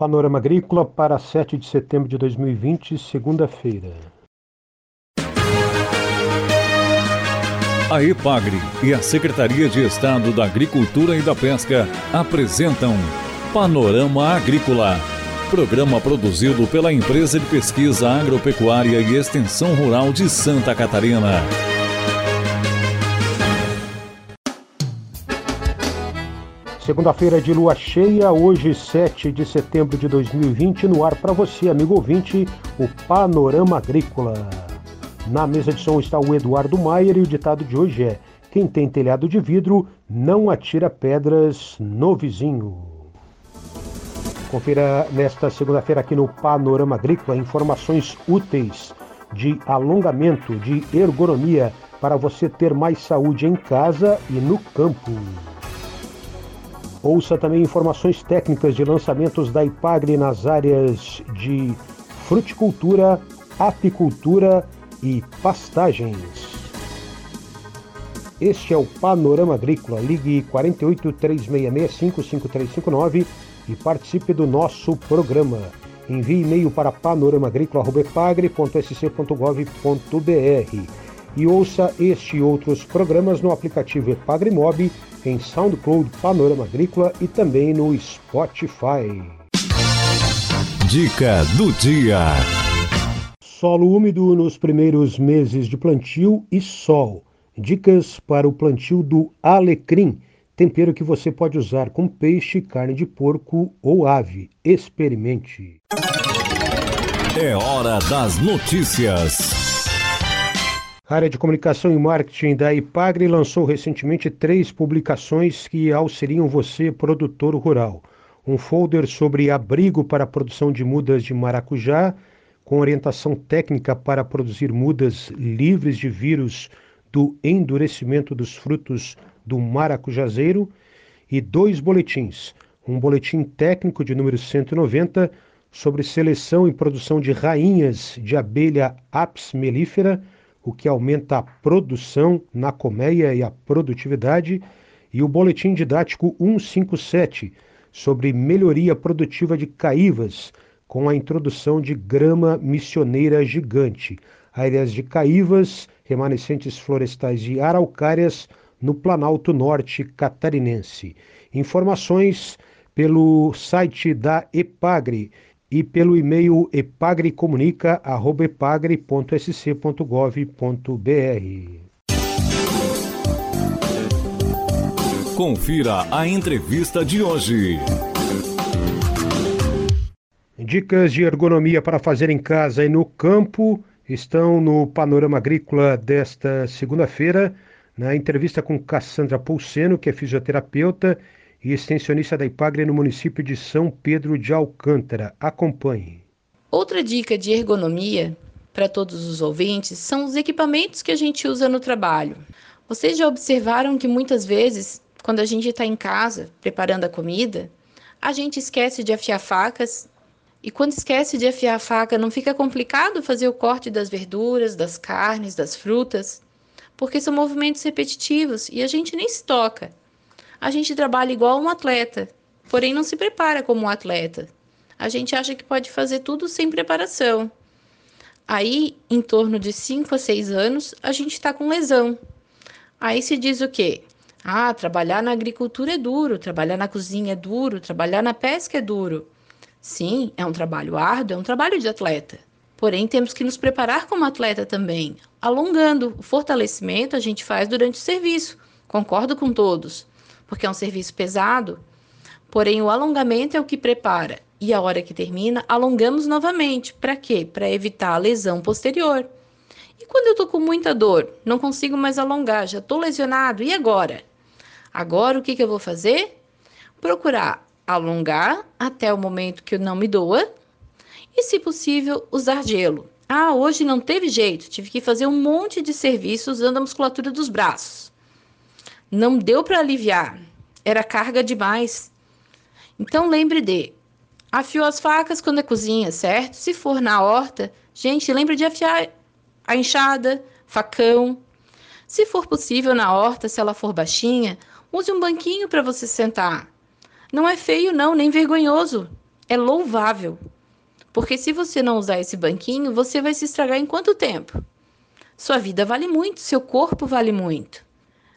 Panorama Agrícola para 7 de setembro de 2020, segunda-feira. A EPAGRE e a Secretaria de Estado da Agricultura e da Pesca apresentam Panorama Agrícola, programa produzido pela Empresa de Pesquisa Agropecuária e Extensão Rural de Santa Catarina. Segunda-feira de lua cheia, hoje 7 de setembro de 2020, no ar para você, amigo ouvinte, o Panorama Agrícola. Na mesa de som está o Eduardo Maier e o ditado de hoje é: Quem tem telhado de vidro não atira pedras no vizinho. Confira nesta segunda-feira aqui no Panorama Agrícola informações úteis de alongamento, de ergonomia para você ter mais saúde em casa e no campo. Ouça também informações técnicas de lançamentos da IPAGRE nas áreas de fruticultura, apicultura e pastagens. Este é o Panorama Agrícola. Ligue 48 3665 5359 e participe do nosso programa. Envie e-mail para panoramaagrícola.epagre.sc.gov.br e ouça este e outros programas no aplicativo Epagremob em SoundCloud Panorama Agrícola e também no Spotify. Dica do dia. Solo úmido nos primeiros meses de plantio e sol. Dicas para o plantio do alecrim, tempero que você pode usar com peixe, carne de porco ou ave. Experimente. É hora das notícias. A área de comunicação e marketing da Ipagre lançou recentemente três publicações que auxiliam você, produtor rural. Um folder sobre abrigo para a produção de mudas de maracujá, com orientação técnica para produzir mudas livres de vírus do endurecimento dos frutos do maracujazeiro, e dois boletins. Um boletim técnico de número 190 sobre seleção e produção de rainhas de abelha apis mellifera o que aumenta a produção na colmeia e a produtividade, e o Boletim Didático 157 sobre melhoria produtiva de caívas, com a introdução de grama missioneira gigante, áreas de caívas, remanescentes florestais e araucárias no Planalto Norte catarinense. Informações pelo site da EPAGRE e pelo e-mail epagre.epagre.sc.gov.br. Confira a entrevista de hoje. Dicas de ergonomia para fazer em casa e no campo estão no Panorama Agrícola desta segunda-feira, na entrevista com Cassandra Pulseno, que é fisioterapeuta e extensionista da Ipagre no município de São Pedro de Alcântara. Acompanhe. Outra dica de ergonomia para todos os ouvintes são os equipamentos que a gente usa no trabalho. Vocês já observaram que muitas vezes, quando a gente está em casa preparando a comida, a gente esquece de afiar facas e quando esquece de afiar a faca, não fica complicado fazer o corte das verduras, das carnes, das frutas, porque são movimentos repetitivos e a gente nem se toca a gente trabalha igual um atleta, porém não se prepara como um atleta. A gente acha que pode fazer tudo sem preparação. Aí, em torno de 5 a 6 anos, a gente está com lesão. Aí se diz o quê? Ah, trabalhar na agricultura é duro, trabalhar na cozinha é duro, trabalhar na pesca é duro. Sim, é um trabalho árduo, é um trabalho de atleta. Porém, temos que nos preparar como atleta também, alongando. O fortalecimento a gente faz durante o serviço, concordo com todos porque é um serviço pesado. Porém, o alongamento é o que prepara. E a hora que termina, alongamos novamente. Para quê? Para evitar a lesão posterior. E quando eu estou com muita dor, não consigo mais alongar, já estou lesionado, e agora? Agora o que, que eu vou fazer? Procurar alongar até o momento que eu não me doa e, se possível, usar gelo. Ah, hoje não teve jeito, tive que fazer um monte de serviço usando a musculatura dos braços. Não deu para aliviar, era carga demais. Então lembre de afiou as facas quando é cozinha, certo? Se for na horta, gente, lembre de afiar a enxada, facão. Se for possível na horta, se ela for baixinha, use um banquinho para você sentar. Não é feio não, nem vergonhoso. é louvável. Porque se você não usar esse banquinho, você vai se estragar em quanto tempo? Sua vida vale muito, seu corpo vale muito.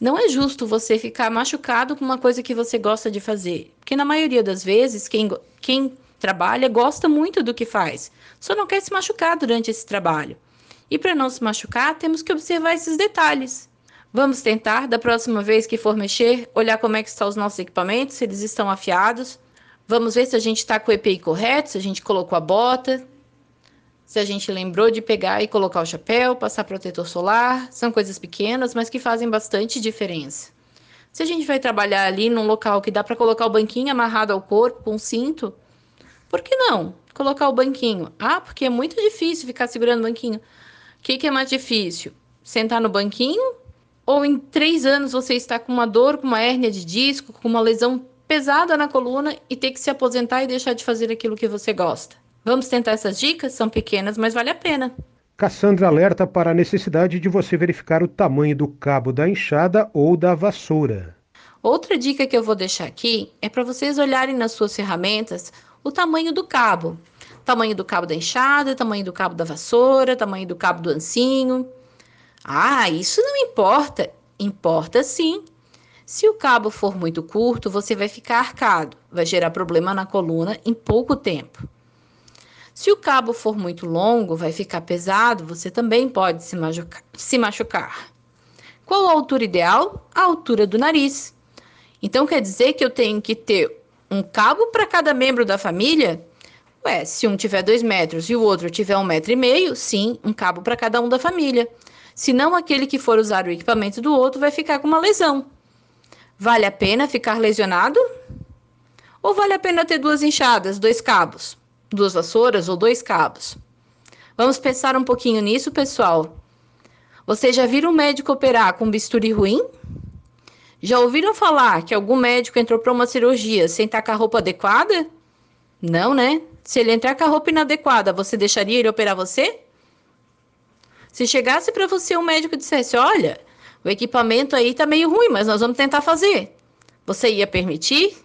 Não é justo você ficar machucado com uma coisa que você gosta de fazer. Porque na maioria das vezes, quem, quem trabalha gosta muito do que faz, só não quer se machucar durante esse trabalho. E para não se machucar, temos que observar esses detalhes. Vamos tentar, da próxima vez que for mexer, olhar como é que estão os nossos equipamentos, se eles estão afiados. Vamos ver se a gente está com o EPI correto, se a gente colocou a bota, se a gente lembrou de pegar e colocar o chapéu, passar protetor solar. São coisas pequenas, mas que fazem bastante diferença. Se a gente vai trabalhar ali num local que dá para colocar o banquinho amarrado ao corpo com um cinto, por que não colocar o banquinho? Ah, porque é muito difícil ficar segurando o banquinho. O que, que é mais difícil? Sentar no banquinho? Ou em três anos você está com uma dor, com uma hérnia de disco, com uma lesão pesada na coluna e ter que se aposentar e deixar de fazer aquilo que você gosta? Vamos tentar essas dicas? São pequenas, mas vale a pena. Cassandra alerta para a necessidade de você verificar o tamanho do cabo da enxada ou da vassoura. Outra dica que eu vou deixar aqui é para vocês olharem nas suas ferramentas o tamanho do cabo. Tamanho do cabo da enxada, tamanho do cabo da vassoura, tamanho do cabo do ancinho. Ah, isso não importa. Importa sim. Se o cabo for muito curto, você vai ficar arcado, vai gerar problema na coluna em pouco tempo. Se o cabo for muito longo, vai ficar pesado, você também pode se machucar. Se machucar. Qual a altura ideal? A altura do nariz. Então quer dizer que eu tenho que ter um cabo para cada membro da família? Ué, se um tiver dois metros e o outro tiver um metro e meio, sim, um cabo para cada um da família. Senão, aquele que for usar o equipamento do outro vai ficar com uma lesão. Vale a pena ficar lesionado? Ou vale a pena ter duas enxadas, dois cabos, duas vassouras ou dois cabos? Vamos pensar um pouquinho nisso, pessoal. Vocês já viram um médico operar com bisturi ruim? Já ouviram falar que algum médico entrou para uma cirurgia sem estar com a roupa adequada? Não, né? Se ele entrar com a roupa inadequada, você deixaria ele operar você? Se chegasse para você um médico e dissesse: Olha, o equipamento aí tá meio ruim, mas nós vamos tentar fazer. Você ia permitir?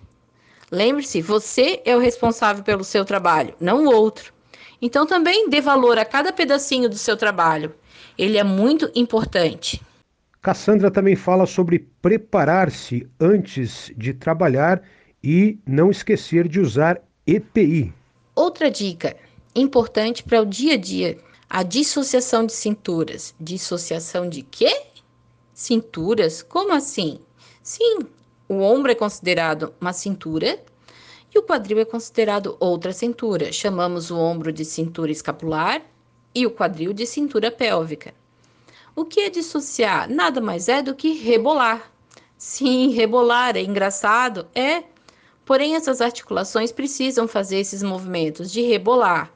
Lembre-se, você é o responsável pelo seu trabalho, não o outro. Então também dê valor a cada pedacinho do seu trabalho. Ele é muito importante. Cassandra também fala sobre preparar-se antes de trabalhar e não esquecer de usar EPI. Outra dica importante para o dia a dia: a dissociação de cinturas. Dissociação de quê? Cinturas? Como assim? Sim, o ombro é considerado uma cintura e o quadril é considerado outra cintura. Chamamos o ombro de cintura escapular e o quadril de cintura pélvica. O que é dissociar? Nada mais é do que rebolar. Sim, rebolar é engraçado, é. Porém, essas articulações precisam fazer esses movimentos de rebolar.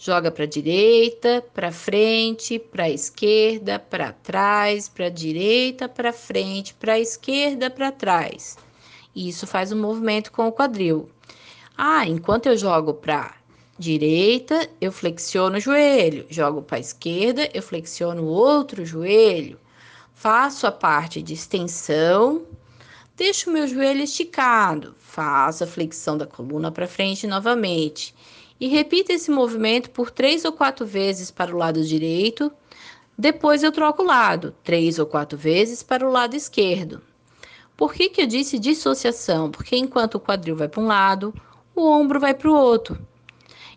Joga para direita, para frente, para esquerda, para trás, para direita, para frente, para esquerda, para trás. Isso faz um movimento com o quadril. Ah, enquanto eu jogo para direita, eu flexiono o joelho, jogo para esquerda, eu flexiono o outro joelho, faço a parte de extensão, deixo o meu joelho esticado, faço a flexão da coluna para frente novamente e repito esse movimento por três ou quatro vezes para o lado direito. Depois eu troco o lado, três ou quatro vezes para o lado esquerdo. Por que, que eu disse dissociação? Porque enquanto o quadril vai para um lado, o ombro vai para o outro.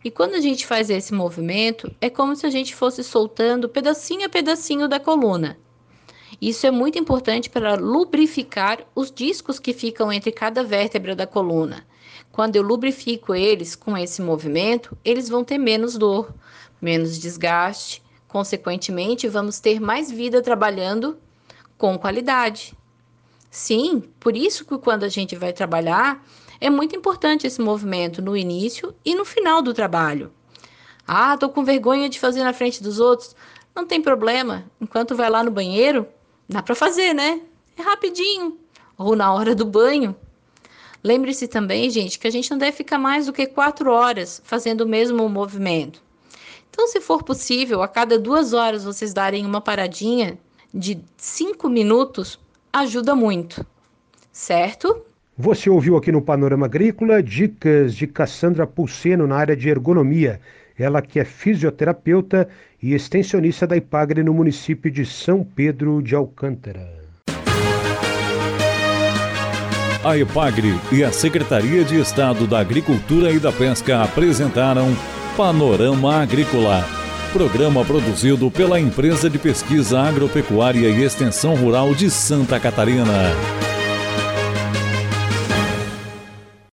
E quando a gente faz esse movimento, é como se a gente fosse soltando pedacinho a pedacinho da coluna. Isso é muito importante para lubrificar os discos que ficam entre cada vértebra da coluna. Quando eu lubrifico eles com esse movimento, eles vão ter menos dor, menos desgaste. Consequentemente, vamos ter mais vida trabalhando com qualidade. Sim, por isso que quando a gente vai trabalhar, é muito importante esse movimento no início e no final do trabalho. Ah, tô com vergonha de fazer na frente dos outros. Não tem problema. Enquanto vai lá no banheiro, dá para fazer, né? É rapidinho. Ou na hora do banho. Lembre-se também, gente, que a gente não deve ficar mais do que quatro horas fazendo o mesmo movimento. Então, se for possível, a cada duas horas vocês darem uma paradinha de cinco minutos, ajuda muito, certo? Você ouviu aqui no Panorama Agrícola dicas de Cassandra Pulseno na área de ergonomia. Ela que é fisioterapeuta e extensionista da IPAGRE no município de São Pedro de Alcântara. A IPAGRE e a Secretaria de Estado da Agricultura e da Pesca apresentaram Panorama Agrícola, programa produzido pela Empresa de Pesquisa Agropecuária e Extensão Rural de Santa Catarina.